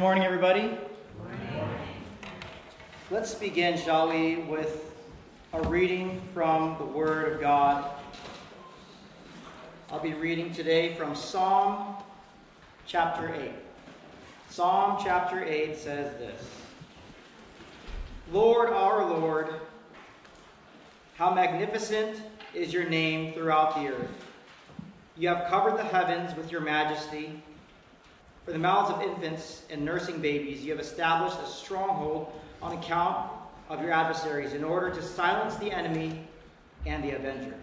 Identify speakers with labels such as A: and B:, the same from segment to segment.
A: morning, everybody. Good morning. Let's begin, shall we, with a reading from the Word of God. I'll be reading today from Psalm chapter 8. Psalm chapter 8 says this Lord, our Lord, how magnificent is your name throughout the earth. You have covered the heavens with your majesty. For the mouths of infants and nursing babies, you have established a stronghold on account of your adversaries in order to silence the enemy and the avenger.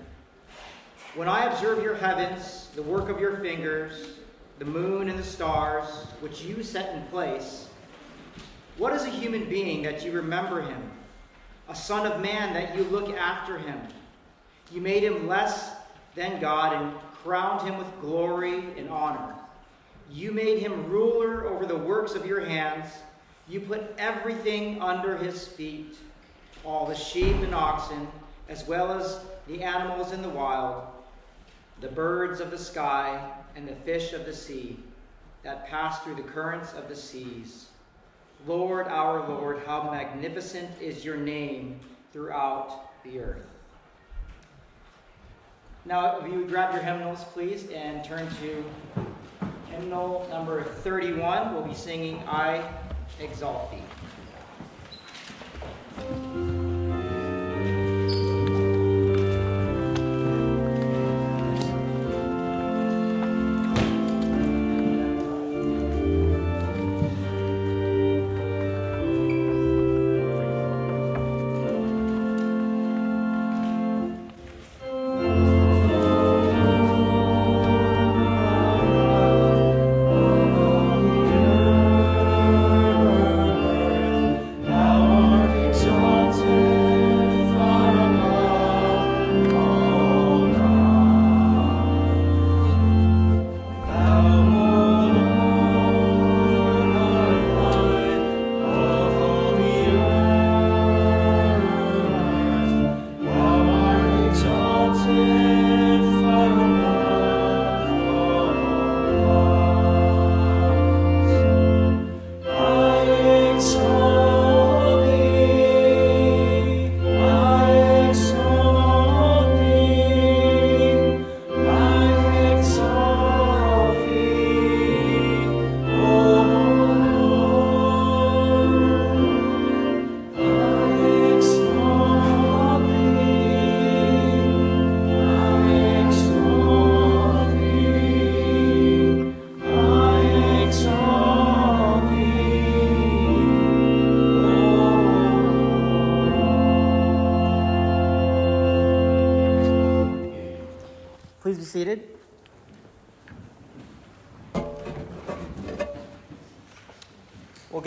A: When I observe your heavens, the work of your fingers, the moon and the stars, which you set in place, what is a human being that you remember him? A son of man that you look after him? You made him less than God and crowned him with glory and honor. You made him ruler over the works of your hands. You put everything under his feet, all the sheep and oxen, as well as the animals in the wild, the birds of the sky, and the fish of the sea that pass through the currents of the seas. Lord, our Lord, how magnificent is your name throughout the earth. Now, if you would grab your hymnals, please, and turn to hymnal number 31. We'll be singing I Exalt Thee.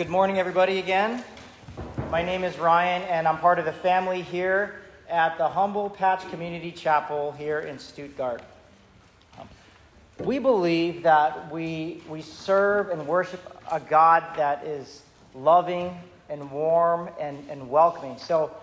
A: Morning, everybody, again. My name is Ryan, and I'm part of the family here at the Humble Patch Community Chapel here in Stuttgart. We believe that we, we serve and worship a God that is loving and warm and, and welcoming. So,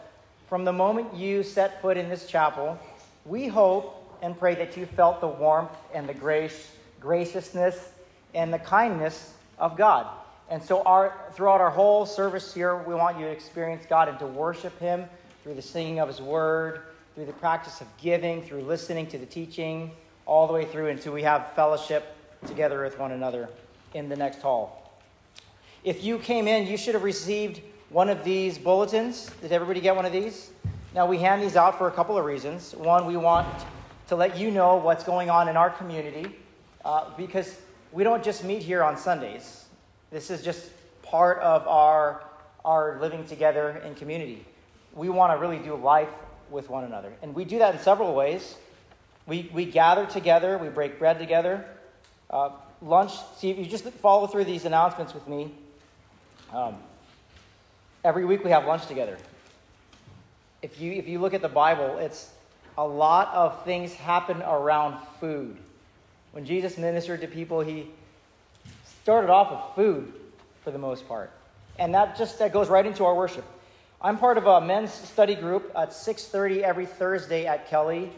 A: from the moment you set foot in this chapel, we hope and pray that you felt the warmth and the grace, graciousness and the kindness of God. And so, our, throughout our whole service here, we want you to experience God and to worship Him through the singing of His Word, through the practice of giving, through listening to the teaching, all the way through until we have fellowship together with one another in the next hall. If you came in, you should have received one of these bulletins. Did everybody get one of these? Now, we hand these out for a couple of reasons. One, we want to let you know what's going on in our community uh, because we don't just meet here on Sundays. This is just part of our, our living together in community. We want to really do life with one another. And we do that in several ways. We, we gather together, we break bread together. Uh, lunch, see, if you just follow through these announcements with me. Um, every week we have lunch together. If you, if you look at the Bible, it's a lot of things happen around food. When Jesus ministered to people, he, started off with food for the most part. And that just that goes right into our worship. I'm part of a men's study group at 6:30 every Thursday at Kelly,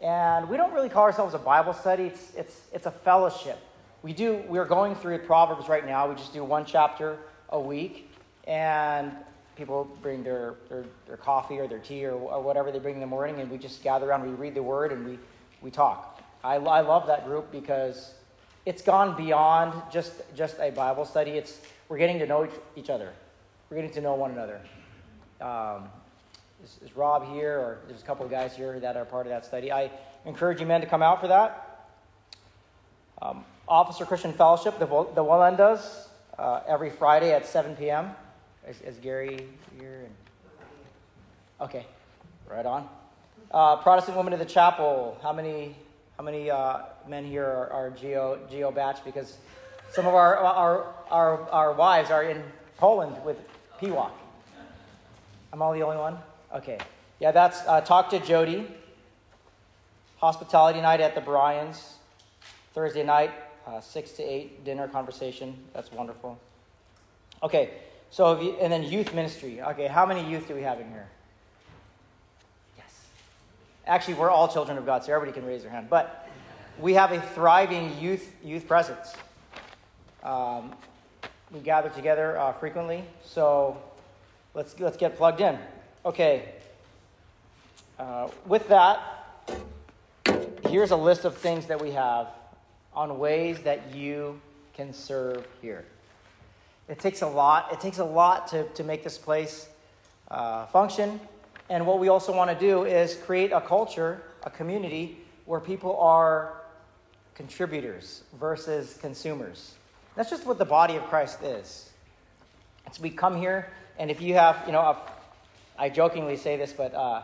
A: and we don't really call ourselves a Bible study. It's it's it's a fellowship. we do, we're going through Proverbs right now. We just do one chapter a week, and people bring their, their, their coffee or their tea or, or, whatever they bring in the morning, and we just gather around, we read the word, and we, we talk. I, I love that group because it's gone beyond just, just a Bible study. It's, we're getting to know each, other, we're getting to know one another. Um, is, is Rob here, or there's a couple of guys here that are part of that study? I encourage you men to come out for that. Um, Officer Christian Fellowship, the, the Wallendas, uh, every Friday at 7 p.m. Is, is Gary here? Okay, right on. Uh, Protestant Women of the Chapel. How many how many uh, men here are, are geo geo batch? Because some of our, our our our wives are in Poland with PWOC. I'm all the only one. Okay, yeah, that's uh, talk to Jody. Hospitality night at the Bryans. Thursday night, uh, 6 to 8 dinner conversation. That's wonderful. Okay, so you, and then youth ministry. Okay, how many youth do we have in here? Actually, we're all children of God, so everybody can raise their hand. But we have a thriving youth youth presence. Um, we gather together uh, frequently, so let's let's get plugged in. Okay. Uh, with that, here's a list of things that we have on ways that you can serve here. It takes a lot. It takes a lot to, to make this place uh, function. And what we also want to do is create a culture, a community, where people are contributors versus consumers. That's just what the body of Christ is. It's we come here, and if you have, you know, a, I jokingly say this, but uh,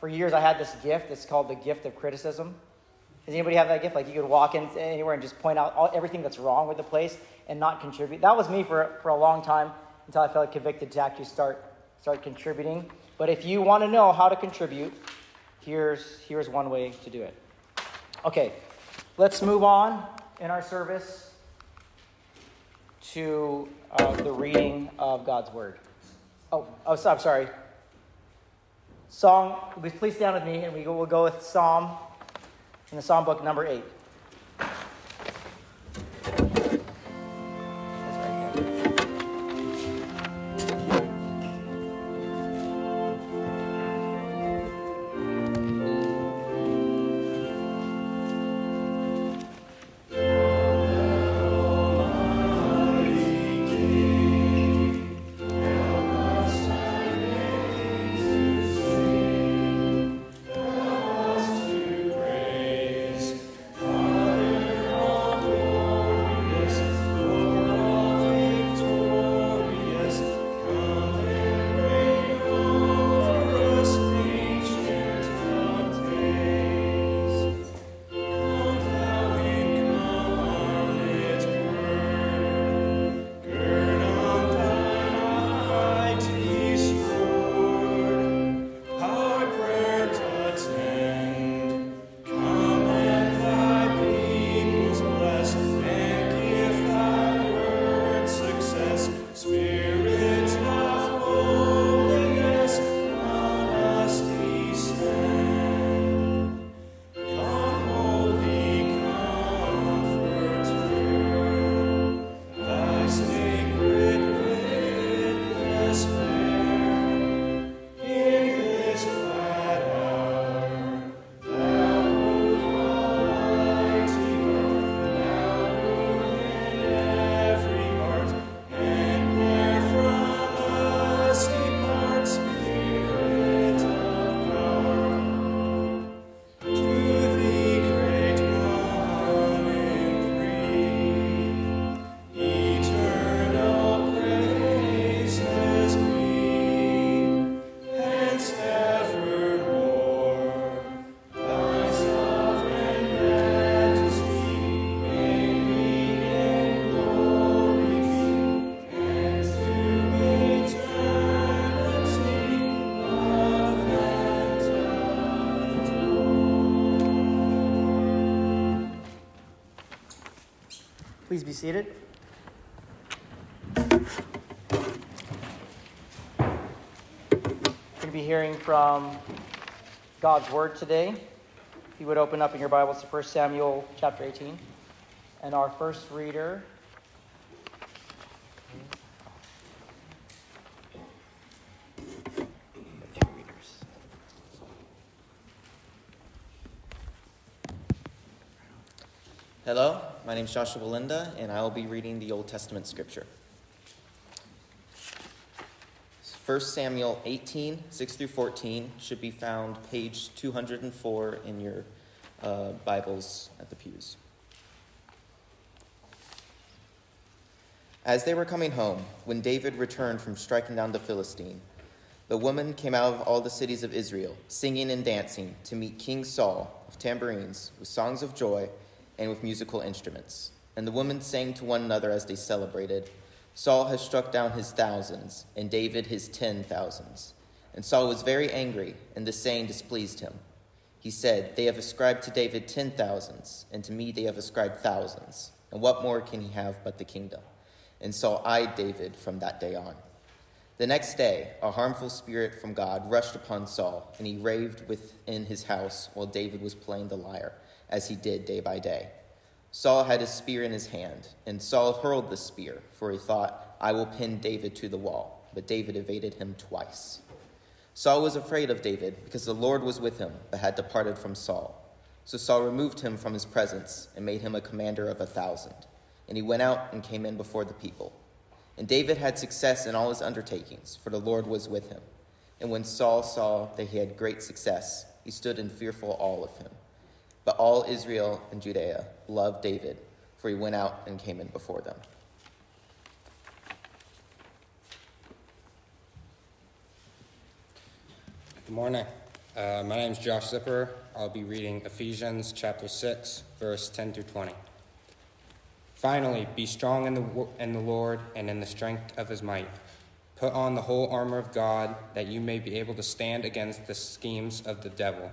A: for years I had this gift. It's called the gift of criticism. Does anybody have that gift? Like you could walk in anywhere and just point out all, everything that's wrong with the place and not contribute. That was me for, for a long time until I felt convicted to actually start, start contributing. But if you want to know how to contribute, here's, here's one way to do it. Okay, let's move on in our service to uh, the reading of God's Word. Oh, oh, I'm sorry. Song, please stand with me, and we'll go with Psalm in the Psalm book, number 8. Please be seated. We're going to be hearing from God's Word today. If you would open up in your Bibles to 1 Samuel chapter 18. And our first reader
B: Hello, my name is Joshua Belinda, and I will be reading the Old Testament scripture. 1 Samuel 18, 6 through 14 should be found page 204 in your uh, Bibles at the pews. As they were coming home, when David returned from striking down the Philistine, the woman came out of all the cities of Israel, singing and dancing, to meet King Saul of tambourines, with songs of joy and with musical instruments. And the women sang to one another as they celebrated Saul has struck down his thousands, and David his ten thousands. And Saul was very angry, and this saying displeased him. He said, They have ascribed to David ten thousands, and to me they have ascribed thousands. And what more can he have but the kingdom? And Saul eyed David from that day on. The next day, a harmful spirit from God rushed upon Saul, and he raved within his house while David was playing the lyre as he did day by day. Saul had his spear in his hand, and Saul hurled the spear, for he thought, I will pin David to the wall. But David evaded him twice. Saul was afraid of David because the Lord was with him, but had departed from Saul. So Saul removed him from his presence and made him a commander of a thousand. And he went out and came in before the people. And David had success in all his undertakings, for the Lord was with him. And when Saul saw that he had great success, he stood in fearful awe of him. But all Israel and Judea loved David, for he went out and came in before them.
C: Good morning. Uh, my name is Josh Zipper. I'll be reading Ephesians chapter 6, verse 10 through 20. Finally, be strong in the, in the Lord and in the strength of his might. Put on the whole armor of God that you may be able to stand against the schemes of the devil.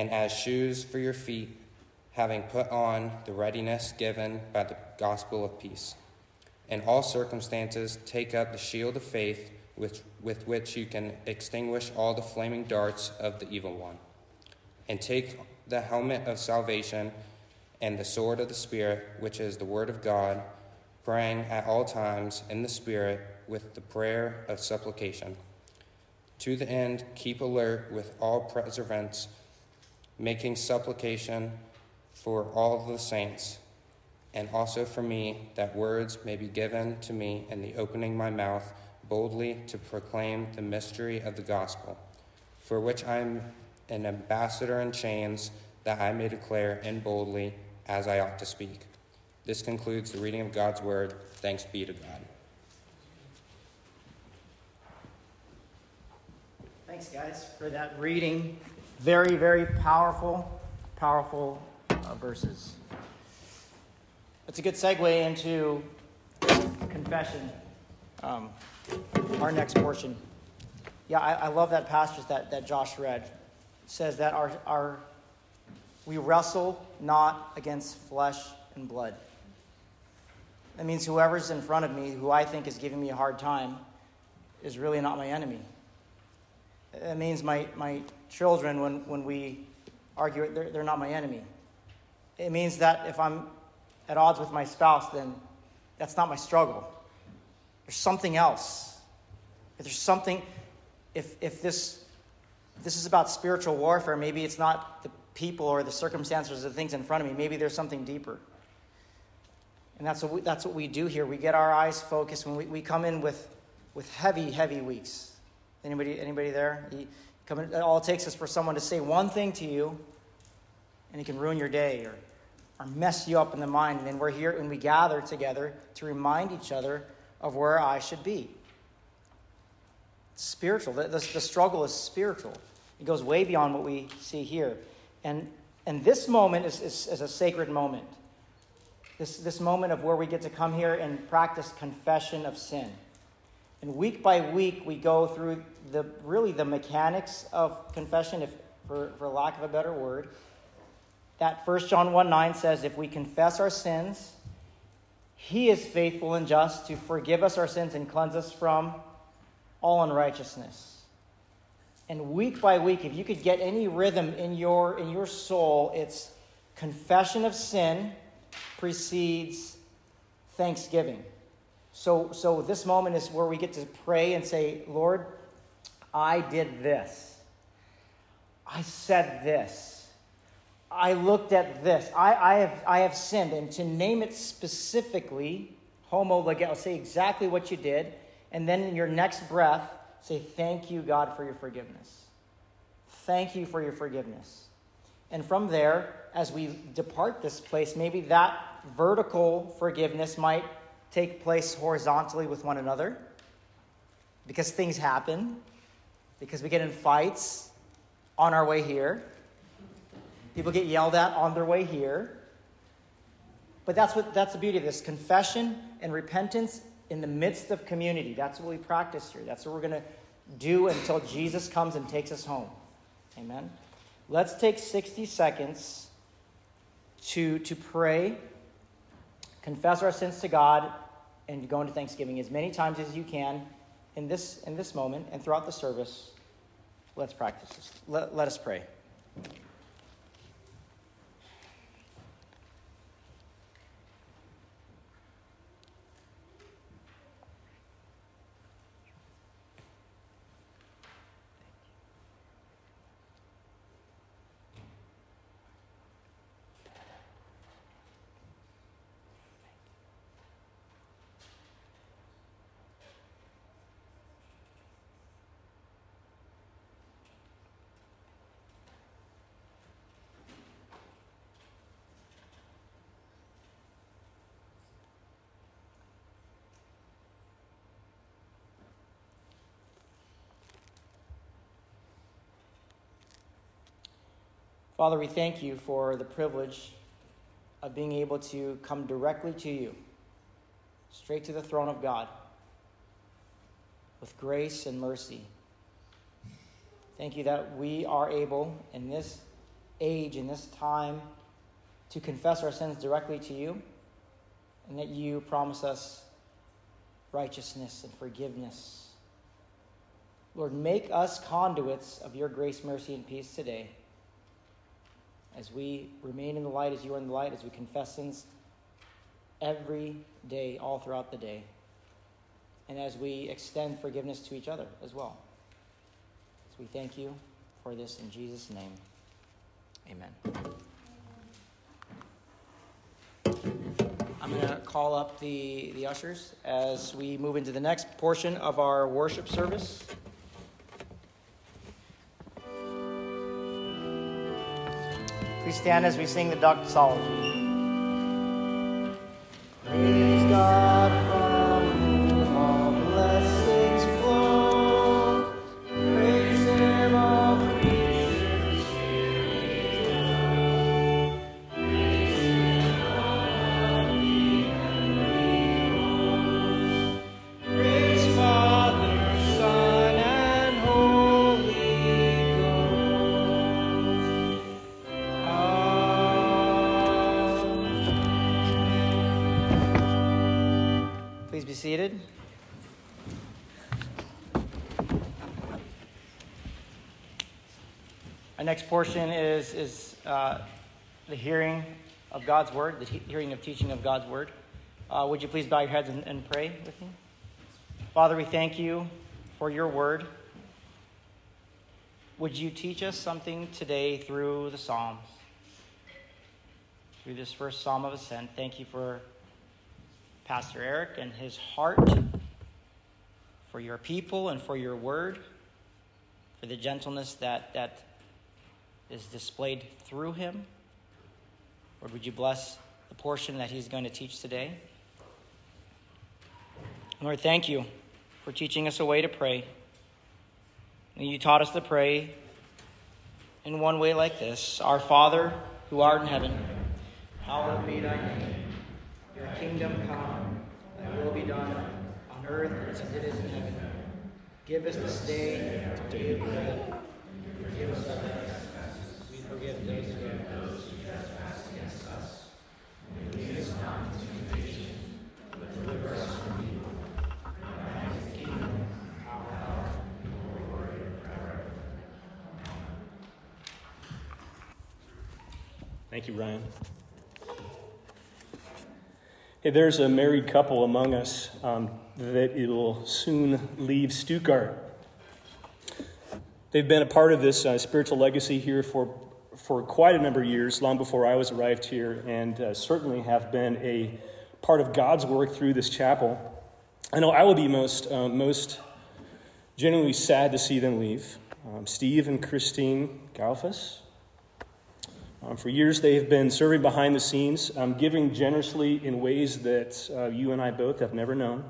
C: and as shoes for your feet, having put on the readiness given by the gospel of peace. In all circumstances, take up the shield of faith with, with which you can extinguish all the flaming darts of the evil one. And take the helmet of salvation and the sword of the Spirit, which is the word of God, praying at all times in the Spirit with the prayer of supplication. To the end, keep alert with all perseverance making supplication for all the saints, and also for me, that words may be given to me in the opening my mouth boldly to proclaim the mystery of the gospel, for which I am an ambassador in chains, that I may declare in boldly as I ought to speak. This concludes the reading of God's word. Thanks be to God.
A: Thanks, guys, for that reading. Very, very powerful, powerful uh, verses. It's a good segue into confession, um, our next portion. Yeah, I, I, love that passage that, that Josh read. It says that our, our, we wrestle not against flesh and blood. That means whoever's in front of me, who I think is giving me a hard time, is really not my enemy. It means my, my children, when, when we argue, they're, they're not my enemy. It means that if I'm at odds with my spouse, then that's not my struggle. There's something else. If there's something, if, if this, if this is about spiritual warfare, maybe it's not the people or the circumstances or the things in front of me. Maybe there's something deeper. And that's what we, that's what we do here. We get our eyes focused when we, we come in with, with heavy, heavy weeks. Anybody, anybody there? All it takes is for someone to say one thing to you, and it can ruin your day or, or mess you up in the mind. And then we're here and we gather together to remind each other of where I should be. It's spiritual. The, the, the struggle is spiritual. It goes way beyond what we see here. And, and this moment is, is, is a sacred moment. this, this moment of where we get to come here and practice confession of sin. And week by week, we go through the really the mechanics of confession, if for, for lack of a better word. That 1 John 1 9 says, if we confess our sins, he is faithful and just to forgive us our sins and cleanse us from all unrighteousness. And week by week, if you could get any rhythm in your in your soul, it's confession of sin precedes thanksgiving. So, so this moment is where we get to pray and say, Lord, I did this. I said this. I looked at this. I, I, have, I have sinned. And to name it specifically, homologeo, say exactly what you did. And then in your next breath, say, Thank you, God, for your forgiveness. Thank you for your forgiveness. And from there, as we depart this place, maybe that vertical forgiveness might take place horizontally with one another because things happen, because we get in fights on our way here. People get yelled at on their way here. But that's what that's the beauty of this confession and repentance in the midst of community. That's what we practice here. That's what we're going to do until Jesus comes and takes us home. Amen. Let's take 60 seconds to, to pray confess our sins to God, and go into Thanksgiving as many times as you can in this, in this moment and throughout the service. Let's practice this. Let, let us pray. Father, we thank you for the privilege of being able to come directly to you, straight to the throne of God, with grace and mercy. Thank you that we are able in this age, in this time, to confess our sins directly to you, and that you promise us righteousness and forgiveness. Lord, make us conduits of your grace, mercy, and peace today as we remain in the light as you are in the light, as we confess sins every day, all throughout the day, and as we extend forgiveness to each other as well. So we thank you for this in Jesus' name. Amen. I'm going to call up the, the ushers as we move into the next portion of our worship service. Please stand as we sing the doxology. Next portion is, is uh, the hearing of God's word, the hearing of teaching of God's word. Uh, would you please bow your heads and, and pray with me? Father, we thank you for your word. Would you teach us something today through the Psalms? Through this first Psalm of Ascent, thank you for Pastor Eric and his heart for your people and for your word, for the gentleness that, that is displayed through him. Lord, would you bless the portion that he's going to teach today? Lord, thank you for teaching us a way to pray. And you taught us to pray in one way like this Our Father, who art in heaven, hallowed be thy name. Your kingdom come, thy will be done on earth as it is in heaven. Give us this day our daily bread. Forgive us our forgive those who trespass against us. And lead us not into temptation, but deliver us from evil.
D: Thank you, Ryan. Hey, there's a married couple among us um, that will soon leave Stuttgart. They've been a part of this uh, spiritual legacy here for, for quite a number of years, long before I was arrived here, and uh, certainly have been a part of God's work through this chapel. I know I will be most, uh, most genuinely sad to see them leave. Um, Steve and Christine Galfus, um, for years, they have been serving behind the scenes, um, giving generously in ways that uh, you and I both have never known.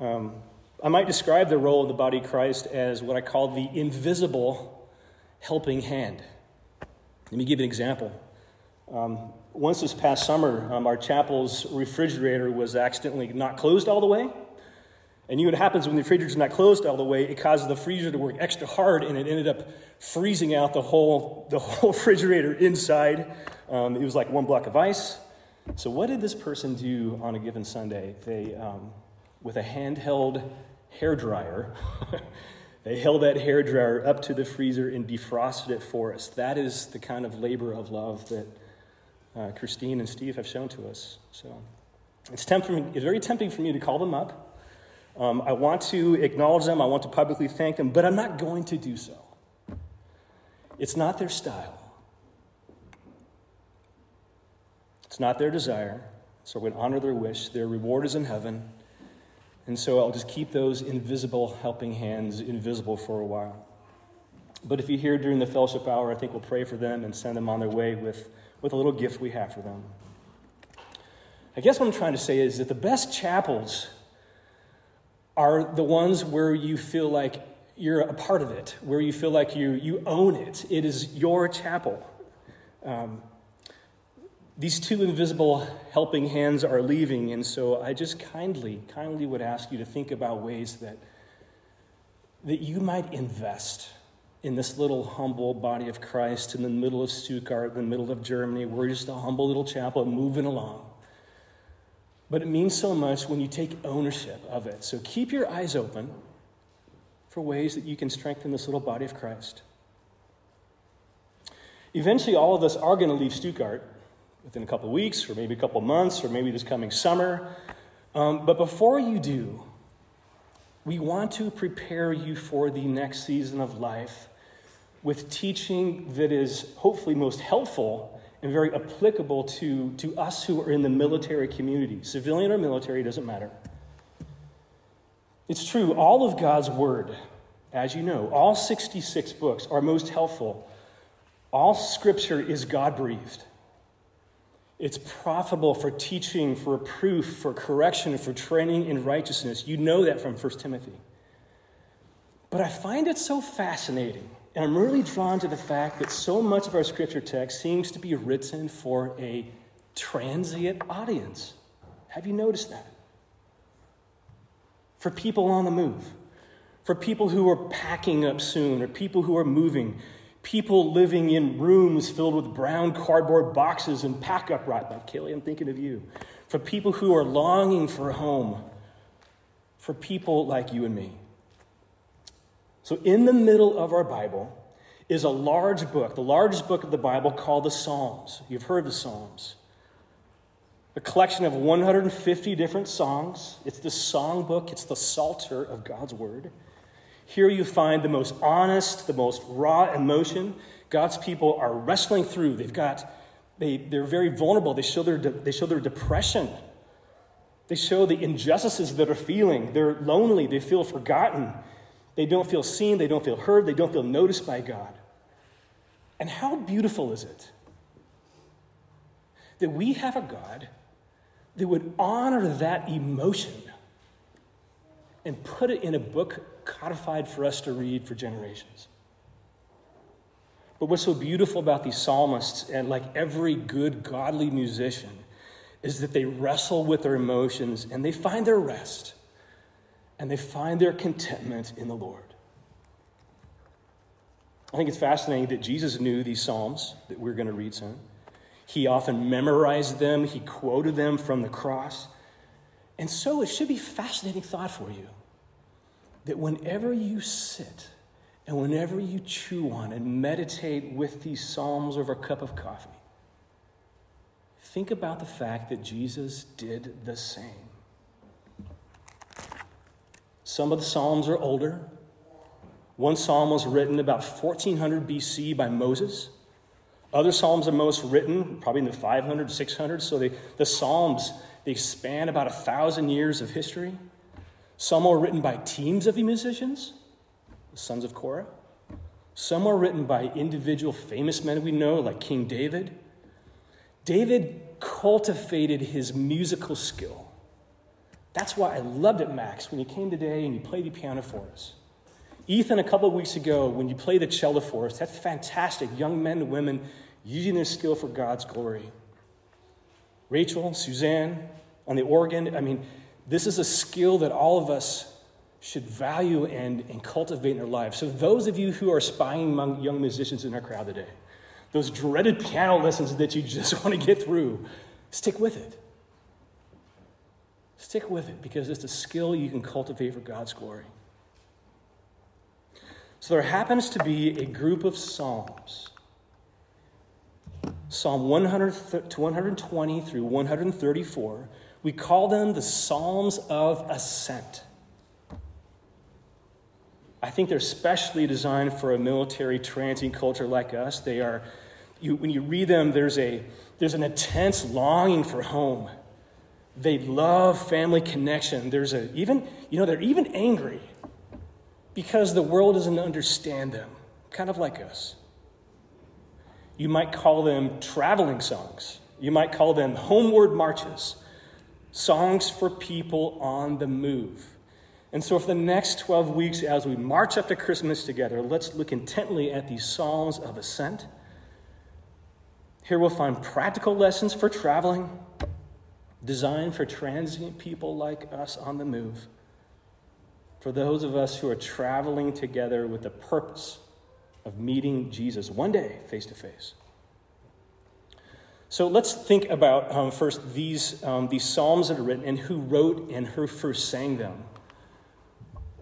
D: Um, I might describe the role of the body of Christ as what I call the invisible helping hand. Let me give you an example. Um, once this past summer, um, our chapel's refrigerator was accidentally not closed all the way. And you know what happens when the refrigerator's not closed all the way? It causes the freezer to work extra hard, and it ended up freezing out the whole, the whole refrigerator inside. Um, it was like one block of ice. So, what did this person do on a given Sunday? They, um, with a handheld hair dryer, they held that hair dryer up to the freezer and defrosted it for us. That is the kind of labor of love that uh, Christine and Steve have shown to us. So, it's, tempting, it's very tempting for me to call them up um, I want to acknowledge them, I want to publicly thank them, but I'm not going to do so. It's not their style, it's not their desire. So we're going to honor their wish. Their reward is in heaven. And so I'll just keep those invisible helping hands invisible for a while. But if you're here during the fellowship hour, I think we'll pray for them and send them on their way with, with a little gift we have for them. I guess what I'm trying to say is that the best chapels are the ones where you feel like you're a part of it, where you feel like you, you own it. It is your chapel. Um, these two invisible helping hands are leaving, and so I just kindly, kindly would ask you to think about ways that, that you might invest in this little humble body of Christ in the middle of Stuttgart, in the middle of Germany. We're just a humble little chapel moving along. But it means so much when you take ownership of it. So keep your eyes open for ways that you can strengthen this little body of Christ. Eventually, all of us are going to leave Stuttgart within a couple weeks, or maybe a couple months, or maybe this coming summer. Um, but before you do, we want to prepare you for the next season of life with teaching that is hopefully most helpful and very applicable to, to us who are in the military community. Civilian or military, doesn't matter. It's true, all of God's Word, as you know, all 66 books are most helpful. All Scripture is God breathed. It's profitable for teaching, for proof, for correction, for training in righteousness. You know that from 1 Timothy. But I find it so fascinating and I'm really drawn to the fact that so much of our scripture text seems to be written for a transient audience. Have you noticed that? For people on the move, for people who are packing up soon, or people who are moving, people living in rooms filled with brown cardboard boxes and pack up right. Like Kelly, I'm thinking of you. For people who are longing for home, for people like you and me. So, in the middle of our Bible is a large book, the largest book of the Bible called the Psalms. You've heard the Psalms. A collection of 150 different songs. It's the songbook, it's the psalter of God's Word. Here you find the most honest, the most raw emotion God's people are wrestling through. They've got, they, they're very vulnerable. They show, their, they show their depression. They show the injustices that are feeling. They're lonely. They feel forgotten. They don't feel seen, they don't feel heard, they don't feel noticed by God. And how beautiful is it that we have a God that would honor that emotion and put it in a book codified for us to read for generations. But what's so beautiful about these psalmists, and like every good godly musician, is that they wrestle with their emotions and they find their rest and they find their contentment in the Lord. I think it's fascinating that Jesus knew these Psalms that we're going to read soon. He often memorized them, he quoted them from the cross. And so it should be fascinating thought for you that whenever you sit and whenever you chew on and meditate with these Psalms over a cup of coffee, think about the fact that Jesus did the same. Some of the Psalms are older. One Psalm was written about 1400 BC by Moses. Other Psalms are most written probably in the 500, 600. So they, the Psalms, they span about a thousand years of history. Some were written by teams of musicians, the sons of Korah. Some were written by individual famous men we know, like King David. David cultivated his musical skill. That's why I loved it, Max, when you came today and you played the piano for us. Ethan, a couple of weeks ago, when you played the cello for us, that's fantastic. Young men and women using their skill for God's glory. Rachel, Suzanne, on the organ, I mean, this is a skill that all of us should value and, and cultivate in our lives. So, those of you who are spying among young musicians in our crowd today, those dreaded piano lessons that you just want to get through, stick with it. Stick with it because it's a skill you can cultivate for God's glory. So there happens to be a group of Psalms. Psalm 100 to 120 through 134. We call them the Psalms of Ascent. I think they're specially designed for a military transient culture like us. They are, you, when you read them, there's, a, there's an intense longing for home. They love family connection. There's a, even, you know, they're even angry because the world doesn't understand them, kind of like us. You might call them traveling songs. You might call them homeward marches, songs for people on the move. And so, for the next 12 weeks, as we march up to Christmas together, let's look intently at these Psalms of Ascent. Here we'll find practical lessons for traveling, designed for transient people like us on the move, for those of us who are traveling together with the purpose of meeting Jesus one day face to face. So let's think about um, first these, um, these Psalms that are written and who wrote and who first sang them.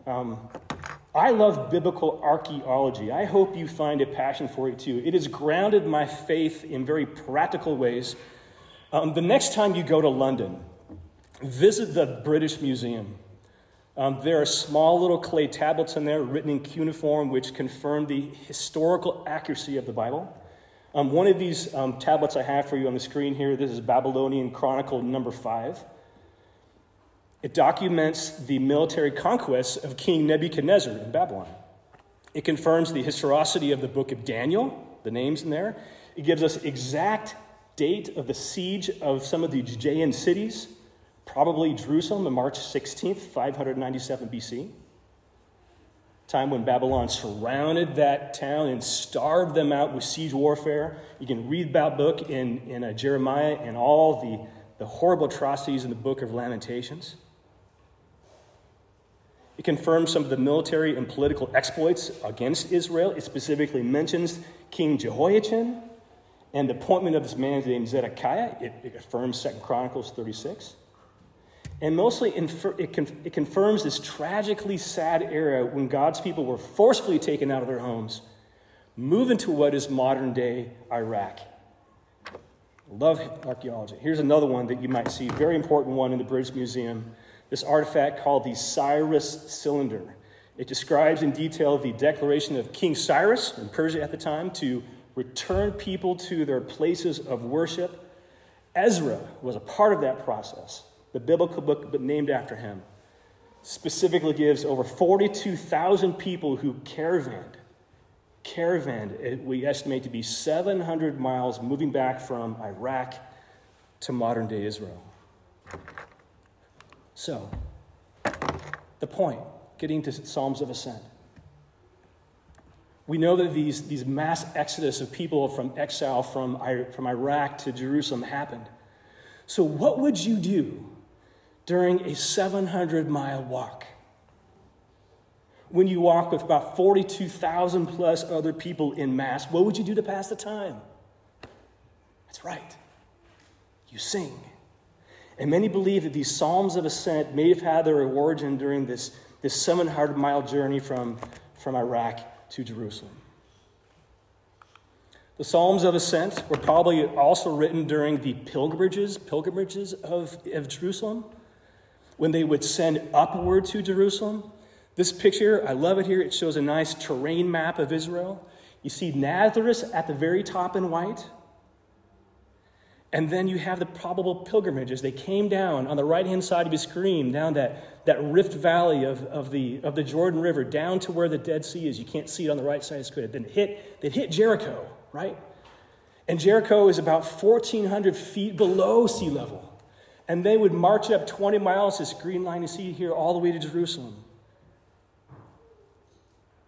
D: Um, I love biblical archaeology. I hope you find a passion for it too. It has grounded my faith in very practical ways. Um, the next time you go to London, visit the British Museum. Um, there are small little clay tablets in there written in cuneiform which confirm the historical accuracy of the Bible. Um, one of these um, tablets I have for you on the screen here, this is Babylonian Chronicle number five. It documents the military conquests of King Nebuchadnezzar in Babylon. It confirms the historicity of the book of Daniel, the names in there. It gives us exact date of the siege of some of the Judean cities, probably Jerusalem on March 16th, 597 BC. Time when Babylon surrounded that town and starved them out with siege warfare. You can read about that book in, in uh, Jeremiah and all the, the horrible atrocities in the book of Lamentations. It confirms some of the military and political exploits against Israel. It specifically mentions King Jehoiachin and the appointment of this man named Zedekiah. It, it affirms 2 Chronicles 36. And mostly infer, it, con, it confirms this tragically sad era when God's people were forcefully taken out of their homes, move into what is modern day Iraq. Love archaeology. Here's another one that you might see, very important one in the British Museum this artifact called the Cyrus Cylinder. It describes in detail the declaration of King Cyrus in Persia at the time to return people to their places of worship. Ezra was a part of that process. The biblical book named after him specifically gives over 42,000 people who caravanned. Caravanned, we estimate to be 700 miles moving back from Iraq to modern day Israel. So, the point, getting to Psalms of Ascent. We know that these, these mass exodus of people from exile from, from Iraq to Jerusalem happened. So, what would you do during a 700 mile walk? When you walk with about 42,000 plus other people in Mass, what would you do to pass the time? That's right. You sing. And many believe that these Psalms of Ascent may have had their origin during this, this 700 mile journey from, from Iraq to Jerusalem. The Psalms of Ascent were probably also written during the pilgrimages, pilgrimages of, of Jerusalem, when they would send upward to Jerusalem. This picture, I love it here. It shows a nice terrain map of Israel. You see Nazareth at the very top in white. And then you have the probable pilgrimages. They came down on the right hand side of your screen, down that, that rift valley of, of, the, of the Jordan River, down to where the Dead Sea is. You can't see it on the right side of the screen. Then hit, they hit Jericho right? And Jericho is about 1,400 feet below sea level. And they would march up 20 miles, this green line you see here, all the way to Jerusalem.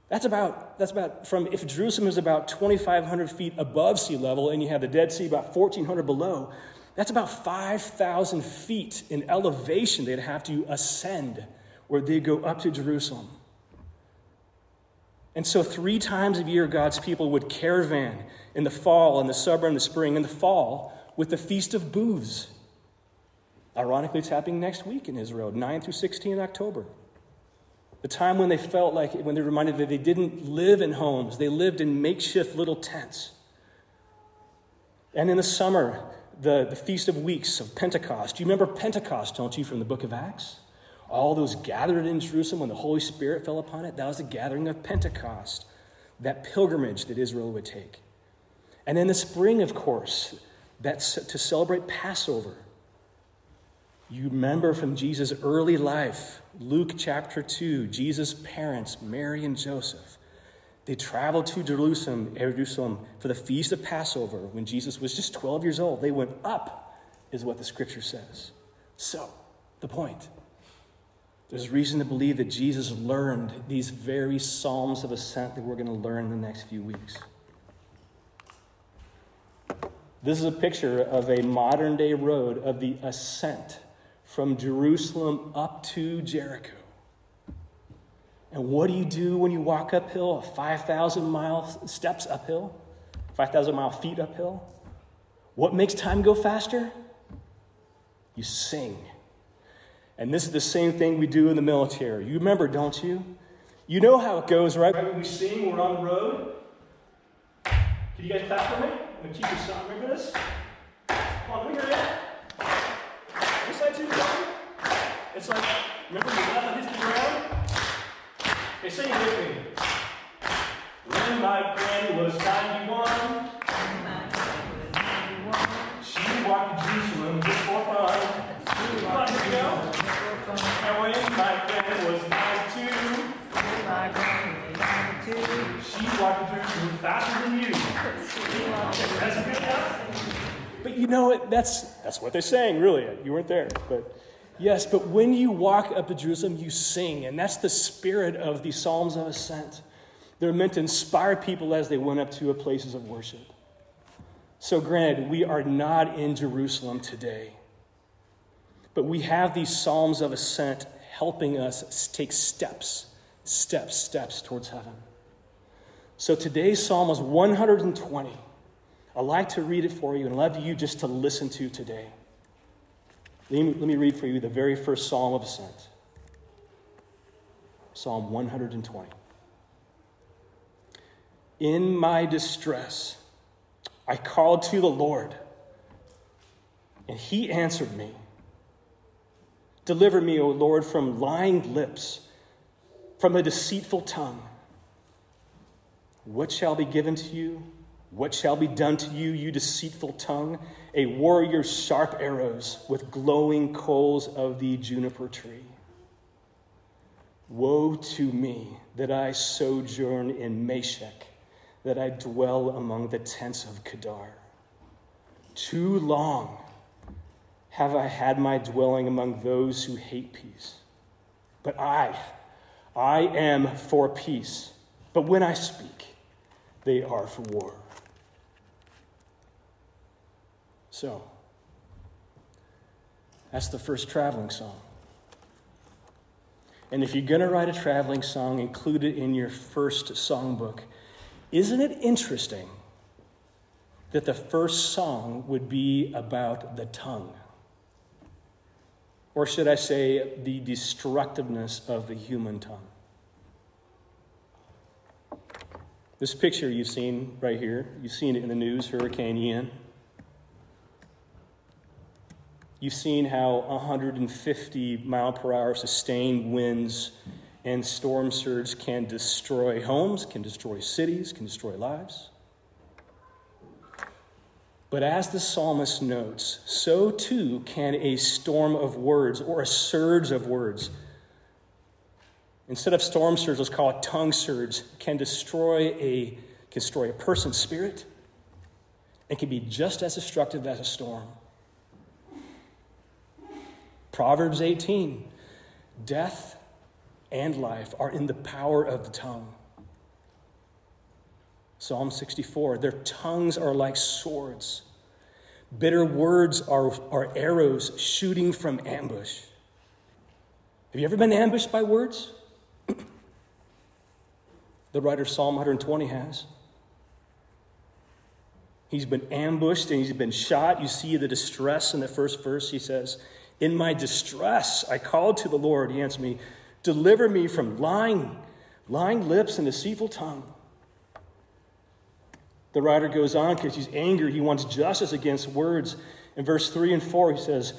D: That's about, that's about from, if Jerusalem is about 2,500 feet above sea level and you have the Dead Sea about 1,400 below, that's about 5,000 feet in elevation they'd have to ascend where they go up to Jerusalem. And so, three times a year, God's people would caravan in the fall, in the summer, in the spring, in the fall, with the Feast of Booths. Ironically, it's happening next week in Israel, 9 through 16 October. The time when they felt like, when they reminded that they didn't live in homes, they lived in makeshift little tents. And in the summer, the, the Feast of Weeks of Pentecost. You remember Pentecost, don't you, from the book of Acts? all those gathered in Jerusalem when the Holy Spirit fell upon it, that was the gathering of Pentecost, that pilgrimage that Israel would take. And in the spring, of course, that's to celebrate Passover. You remember from Jesus' early life, Luke chapter 2, Jesus' parents, Mary and Joseph, they traveled to Jerusalem, for the feast of Passover when Jesus was just 12 years old. They went up, is what the scripture says. So, the point there's reason to believe that Jesus learned these very Psalms of Ascent that we're going to learn in the next few weeks. This is a picture of a modern day road of the ascent from Jerusalem up to Jericho. And what do you do when you walk uphill, 5,000 mile steps uphill, 5,000 mile feet uphill? What makes time go faster? You sing. And this is the same thing we do in the military. You remember, don't you? You know how it goes, right? When we sing, we're on the road. Can you guys clap for me? I'm going to teach you something. Remember this? Come on, let me hear it. This side too, It's like, remember your left hits the ground? Okay, sing it with me. When my granny was 91, she walked to Jerusalem just for fun. Here we go. And when my friend was nine two, she walked through faster than you. That's a good enough. But you know what? That's that's what they're saying. Really, you weren't there, but yes. But when you walk up to Jerusalem, you sing, and that's the spirit of the Psalms of Ascent. They're meant to inspire people as they went up to places of worship. So, granted, we are not in Jerusalem today. But we have these Psalms of Ascent helping us take steps, steps, steps towards heaven. So today's Psalm was 120. I'd like to read it for you and love you just to listen to today. Let me, let me read for you the very first Psalm of Ascent Psalm 120. In my distress, I called to the Lord, and he answered me. Deliver me, O Lord, from lying lips, from a deceitful tongue. What shall be given to you? What shall be done to you, you deceitful tongue? A warrior's sharp arrows with glowing coals of the juniper tree. Woe to me that I sojourn in Meshech, that I dwell among the tents of Kedar. Too long have I had my dwelling among those who hate peace. But I, I am for peace. But when I speak, they are for war. So, That's the first traveling song. And if you're going to write a traveling song, include it in your first songbook. Isn't it interesting that the first song would be about the tongue? Or should I say, the destructiveness of the human tongue? This picture you've seen right here, you've seen it in the news Hurricane Ian. You've seen how 150 mile per hour sustained winds and storm surge can destroy homes, can destroy cities, can destroy lives. But as the psalmist notes, so too can a storm of words or a surge of words. Instead of storm surge, let's call it tongue surge, can destroy a, can destroy a person's spirit and can be just as destructive as a storm. Proverbs 18 Death and life are in the power of the tongue. Psalm 64 Their tongues are like swords, bitter words are, are arrows shooting from ambush. Have you ever been ambushed by words? the writer of Psalm 120 has. He's been ambushed and he's been shot. You see the distress in the first verse. He says, In my distress, I called to the Lord. He answered me, Deliver me from lying, lying lips and deceitful tongue. The writer goes on because he's angry. He wants justice against words. In verse 3 and 4, he says,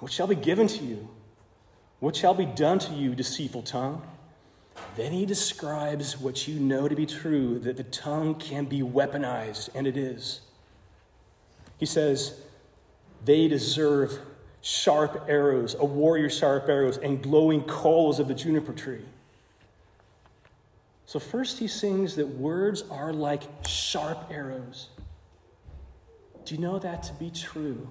D: What shall be given to you? What shall be done to you, deceitful tongue? Then he describes what you know to be true that the tongue can be weaponized, and it is. He says, They deserve sharp arrows, a warrior's sharp arrows, and glowing coals of the juniper tree. So, first he sings that words are like sharp arrows. Do you know that to be true?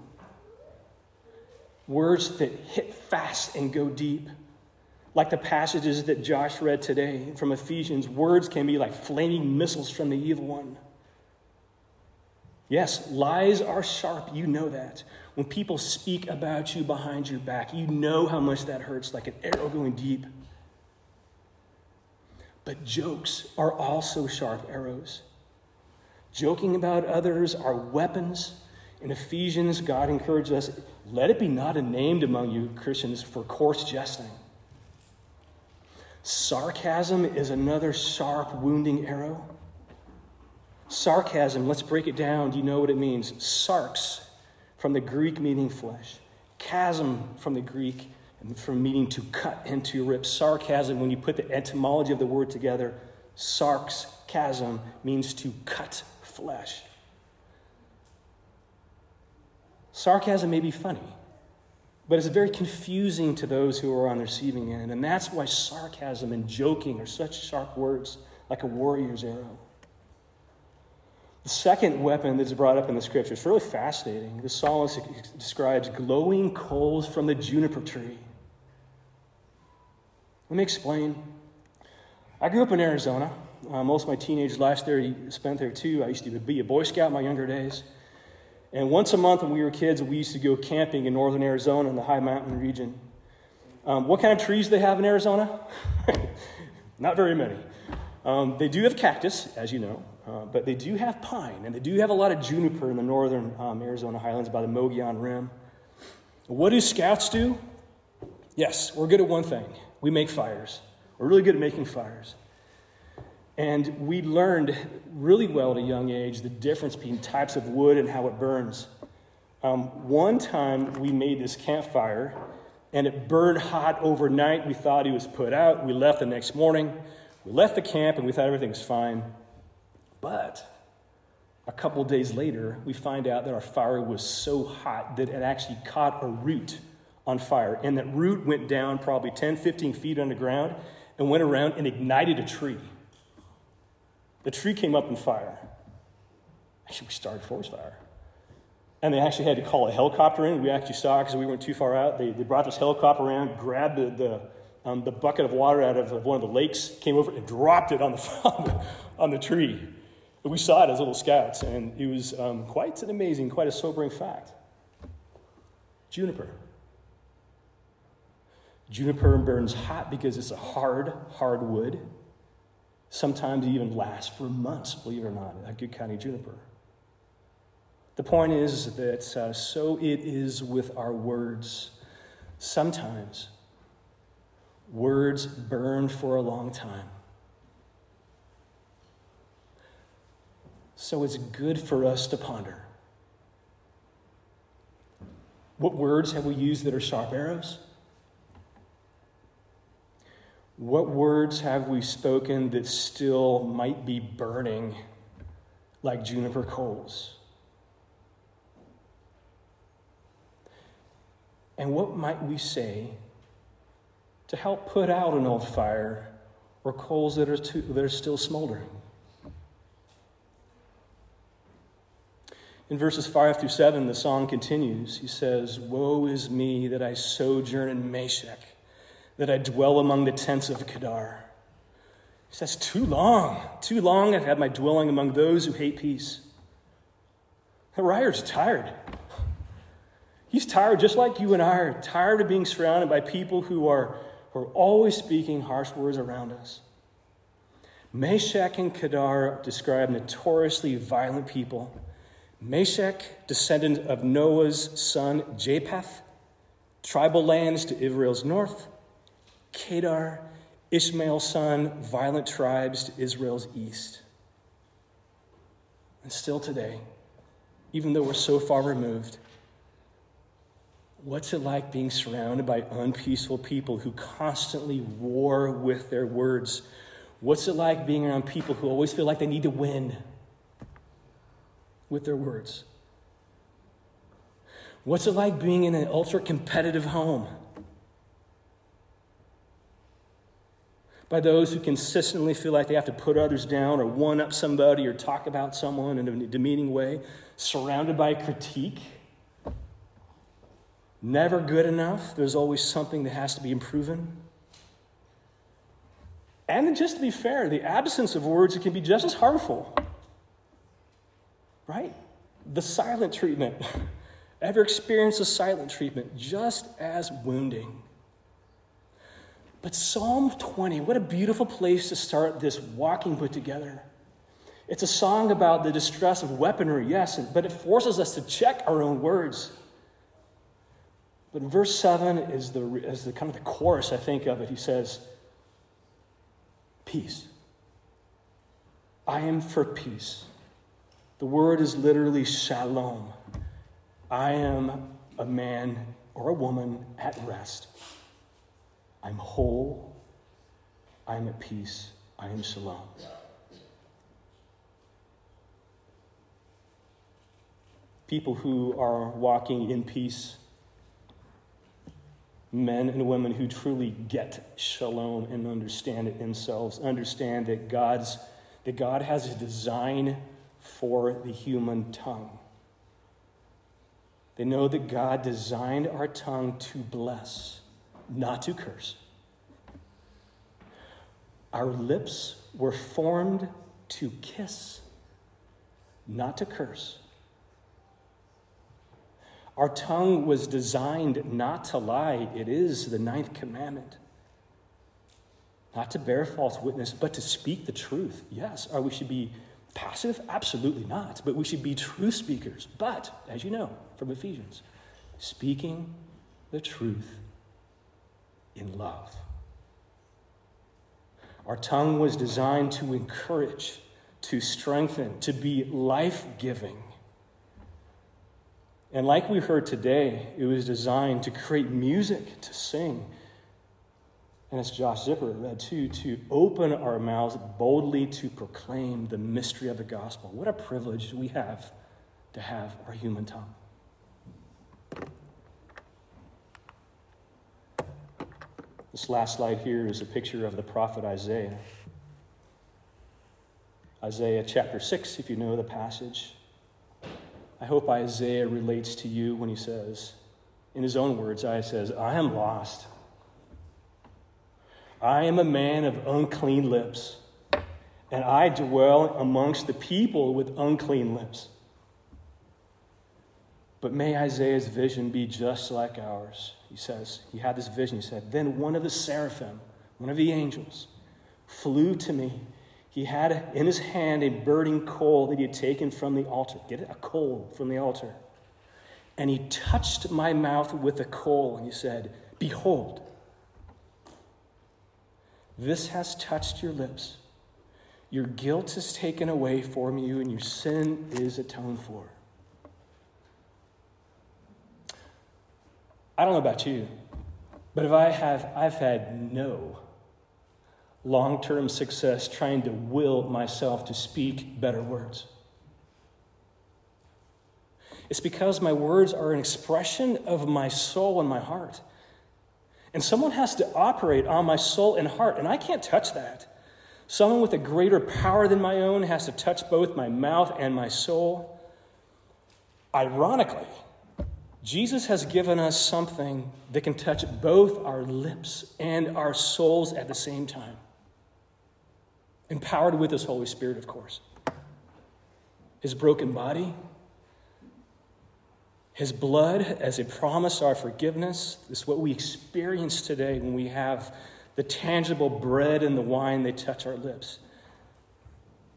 D: Words that hit fast and go deep. Like the passages that Josh read today from Ephesians, words can be like flaming missiles from the evil one. Yes, lies are sharp. You know that. When people speak about you behind your back, you know how much that hurts, like an arrow going deep. But jokes are also sharp arrows. Joking about others are weapons. In Ephesians, God encourages us let it be not named among you, Christians, for coarse jesting. Sarcasm is another sharp, wounding arrow. Sarcasm, let's break it down. Do you know what it means? Sarx, from the Greek meaning flesh. Chasm, from the Greek from meaning to cut and to rip. Sarcasm, when you put the etymology of the word together, sarx, chasm, means to cut flesh. Sarcasm may be funny, but it's very confusing to those who are on the receiving end. And that's why sarcasm and joking are such sharp words, like a warrior's arrow. The second weapon that's brought up in the scripture is really fascinating. The psalmist describes glowing coals from the juniper tree. Let me explain. I grew up in Arizona. Uh, most of my teenage life there spent there too. I used to be a Boy Scout in my younger days. And once a month when we were kids, we used to go camping in northern Arizona in the high mountain region. Um, what kind of trees do they have in Arizona? Not very many. Um, they do have cactus, as you know, uh, but they do have pine, and they do have a lot of juniper in the northern um, Arizona highlands by the Mogollon Rim. What do scouts do? Yes, we're good at one thing we make fires. We're really good at making fires. And we learned really well at a young age the difference between types of wood and how it burns. Um, one time we made this campfire and it burned hot overnight. We thought it was put out. We left the next morning. We left the camp and we thought everything was fine. But a couple days later, we find out that our fire was so hot that it actually caught a root on fire. And that root went down probably 10, 15 feet underground and went around and ignited a tree. The tree came up in fire. Actually, we started forest fire. And they actually had to call a helicopter in. We actually saw because we weren't too far out. They, they brought this helicopter around, grabbed the, the, um, the bucket of water out of, one of the lakes, came over and dropped it on the, on the tree. We saw it as little scouts, and it was um, quite an amazing, quite a sobering fact. Juniper. Juniper burns hot because it's a hard, hard wood. Sometimes it even lasts for months, believe it or not, a good County juniper. The point is that uh, so it is with our words. Sometimes words burn for a long time. So it's good for us to ponder. What words have we used that are sharp arrows? What words have we spoken that still might be burning like juniper coals? And what might we say to help put out an old fire or coals that are, too, that are still smoldering? In verses 5 through 7, the song continues. He says, Woe is me that I sojourn in Meshech, that I dwell among the tents of Kedar. He says, Too long, too long I've had my dwelling among those who hate peace. Uriah's tired. He's tired, just like you and I are tired of being surrounded by people who are, who are always speaking harsh words around us. Meshech and Kedar describe notoriously violent people Meshech, descendant of Noah's son Japheth, tribal lands to Israel's north. Kedar, Ishmael's son, violent tribes to Israel's east. And still today, even though we're so far removed, what's it like being surrounded by unpeaceful people who constantly war with their words? What's it like being around people who always feel like they need to win? With their words? What's it like being in an ultra competitive home? By those who consistently feel like they have to put others down or one up somebody or talk about someone in a demeaning way, surrounded by critique. Never good enough. There's always something that has to be improving. And just to be fair, the absence of words can be just as harmful right? The silent treatment. Ever experienced a silent treatment? Just as wounding. But Psalm 20, what a beautiful place to start this walking put together. It's a song about the distress of weaponry, yes, but it forces us to check our own words. But verse 7 is the, is the kind of the chorus, I think, of it. He says, Peace. I am for peace. The word is literally shalom. I am a man or a woman at rest. I'm whole. I'm at peace. I am shalom. People who are walking in peace, men and women who truly get shalom and understand it themselves, understand that God's that God has a design for the human tongue. They know that God designed our tongue to bless, not to curse. Our lips were formed to kiss, not to curse. Our tongue was designed not to lie. It is the ninth commandment. Not to bear false witness, but to speak the truth. Yes, or we should be Passive? Absolutely not. But we should be true speakers. But, as you know from Ephesians, speaking the truth in love. Our tongue was designed to encourage, to strengthen, to be life giving. And like we heard today, it was designed to create music, to sing, and as Josh Zipper uh, read too, to open our mouths boldly to proclaim the mystery of the gospel. What a privilege we have to have our human tongue. This last slide here is a picture of the prophet Isaiah. Isaiah chapter 6, if you know the passage. I hope Isaiah relates to you when he says, in his own words, Isaiah says, I am lost. I am a man of unclean lips, and I dwell amongst the people with unclean lips. But may Isaiah's vision be just like ours. he says, he had this vision. He said, Then one of the seraphim, one of the angels, flew to me. He had in his hand a burning coal that he had taken from the altar. Get it? A coal from the altar. And he touched my mouth with the coal, and he said, Behold, this has touched your lips. Your guilt is taken away from you, and your sin is atoned for. I don't know about you, but if I have, I've had no long term success trying to will myself to speak better words. It's because my words are an expression of my soul and my heart. And someone has to operate on my soul and heart, and I can't touch that. Someone with a greater power than my own has to touch both my mouth and my soul. Ironically, Jesus has given us something that can touch both our lips and our souls at the same time. Empowered with His Holy Spirit, of course. His broken body, His blood as a promise, our forgiveness. This is what we experience today when we have the tangible bread and the wine, they touch our lips.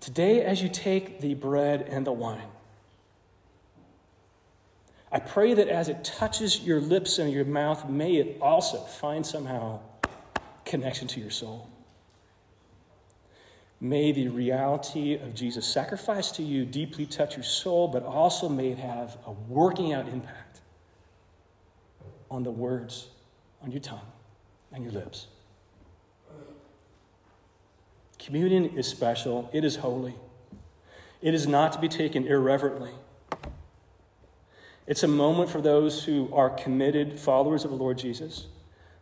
D: Today, as you take the bread and the wine, I pray that as it touches your lips and your mouth, may it also find somehow connection to your soul. May the reality of Jesus' sacrifice to you deeply touch your soul, but also may it have a working out impact on the words on your tongue and your lips. Communion is special, it is holy. It is not to be taken irreverently. It's a moment for those who are committed followers of the Lord Jesus.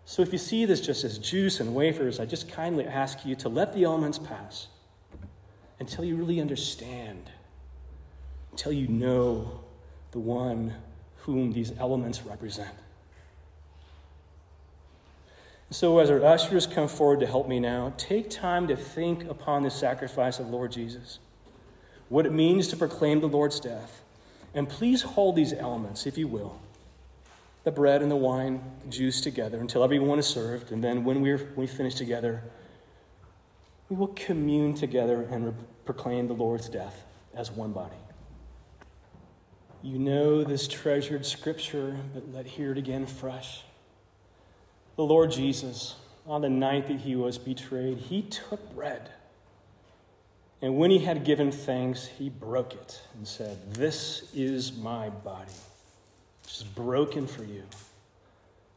D: So if you see this just as juice and wafers, I just kindly ask you to let the elements pass until you really understand, until you know the one whom these elements represent. So, as our ushers come forward to help me now, take time to think upon the sacrifice of Lord Jesus, what it means to proclaim the Lord's death and please hold these elements, if you will the bread and the wine, the juice together until everyone is served. And then when, we're, when we finish together, we will commune together and re- proclaim the Lord's death as one body. You know this treasured scripture, but let hear it again fresh. The Lord Jesus, on the night that he was betrayed, he took bread. And when he had given thanks, he broke it and said, This is my body, which is broken for you.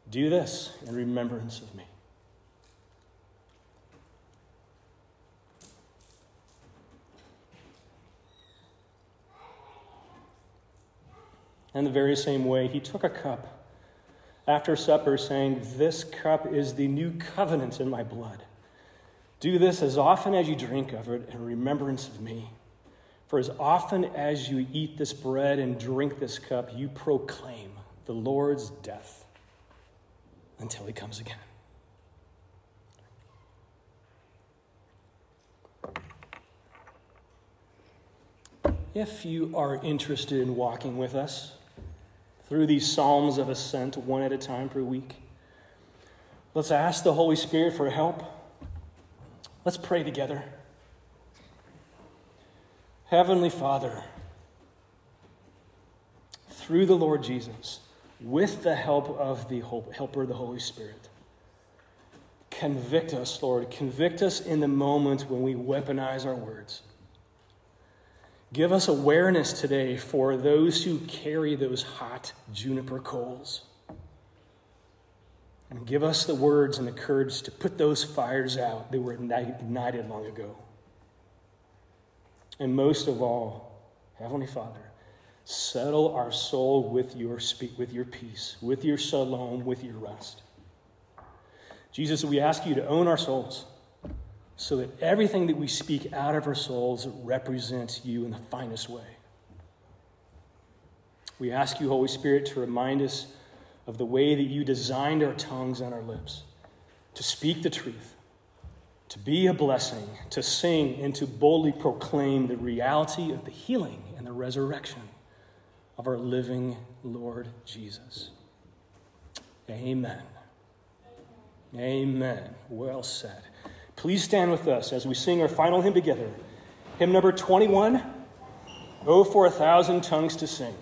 D: Do this in remembrance of me. In the very same way, he took a cup after supper, saying, This cup is the new covenant in my blood. Do this as often as you drink of it in remembrance of me. For as often as you eat this bread and drink this cup, you proclaim the Lord's death until he comes again. If you are interested in walking with us through these Psalms of Ascent one at a time per week, let's ask the Holy Spirit for help Let's pray together. Heavenly Father, through the Lord Jesus, with the help of the helper, the Holy Spirit, convict us, Lord. Convict us in the moment when we weaponize our words. Give us awareness today for those who carry those hot juniper coals. And give us the words and the courage to put those fires out that were ignited long ago. And most of all, Heavenly Father, settle our soul with your speak, with your peace, with your shalom, with your rest. Jesus, we ask you to own our souls so that everything that we speak out of our souls represents you in the finest way. We ask you, Holy Spirit, to remind us of the way that you designed our tongues and our lips to speak the truth, to be a blessing, to sing, and to boldly proclaim the reality of the healing and the resurrection of our living Lord Jesus. Amen. Amen. Well said. Please stand with us as we sing our final hymn together. Hymn number 21 Oh, for a thousand tongues to sing.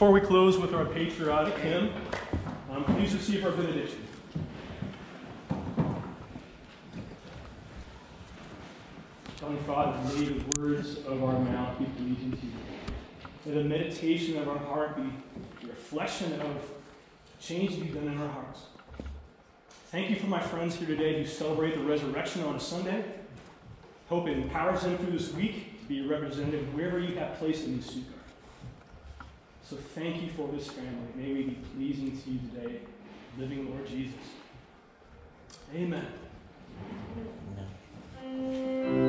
D: Before we close with our patriotic hymn, um, please receive our benediction. Heavenly Father, may the words of our mouth be pleasing to you. May the meditation of our heart be a reflection of change be done in our hearts. Thank you for my friends here today who celebrate the resurrection on a Sunday. Hope it empowers them through this week to be represented wherever you have placed them in Stuttgart. So thank you for this family. May we be pleasing to you today, living Lord Jesus. Amen. Amen.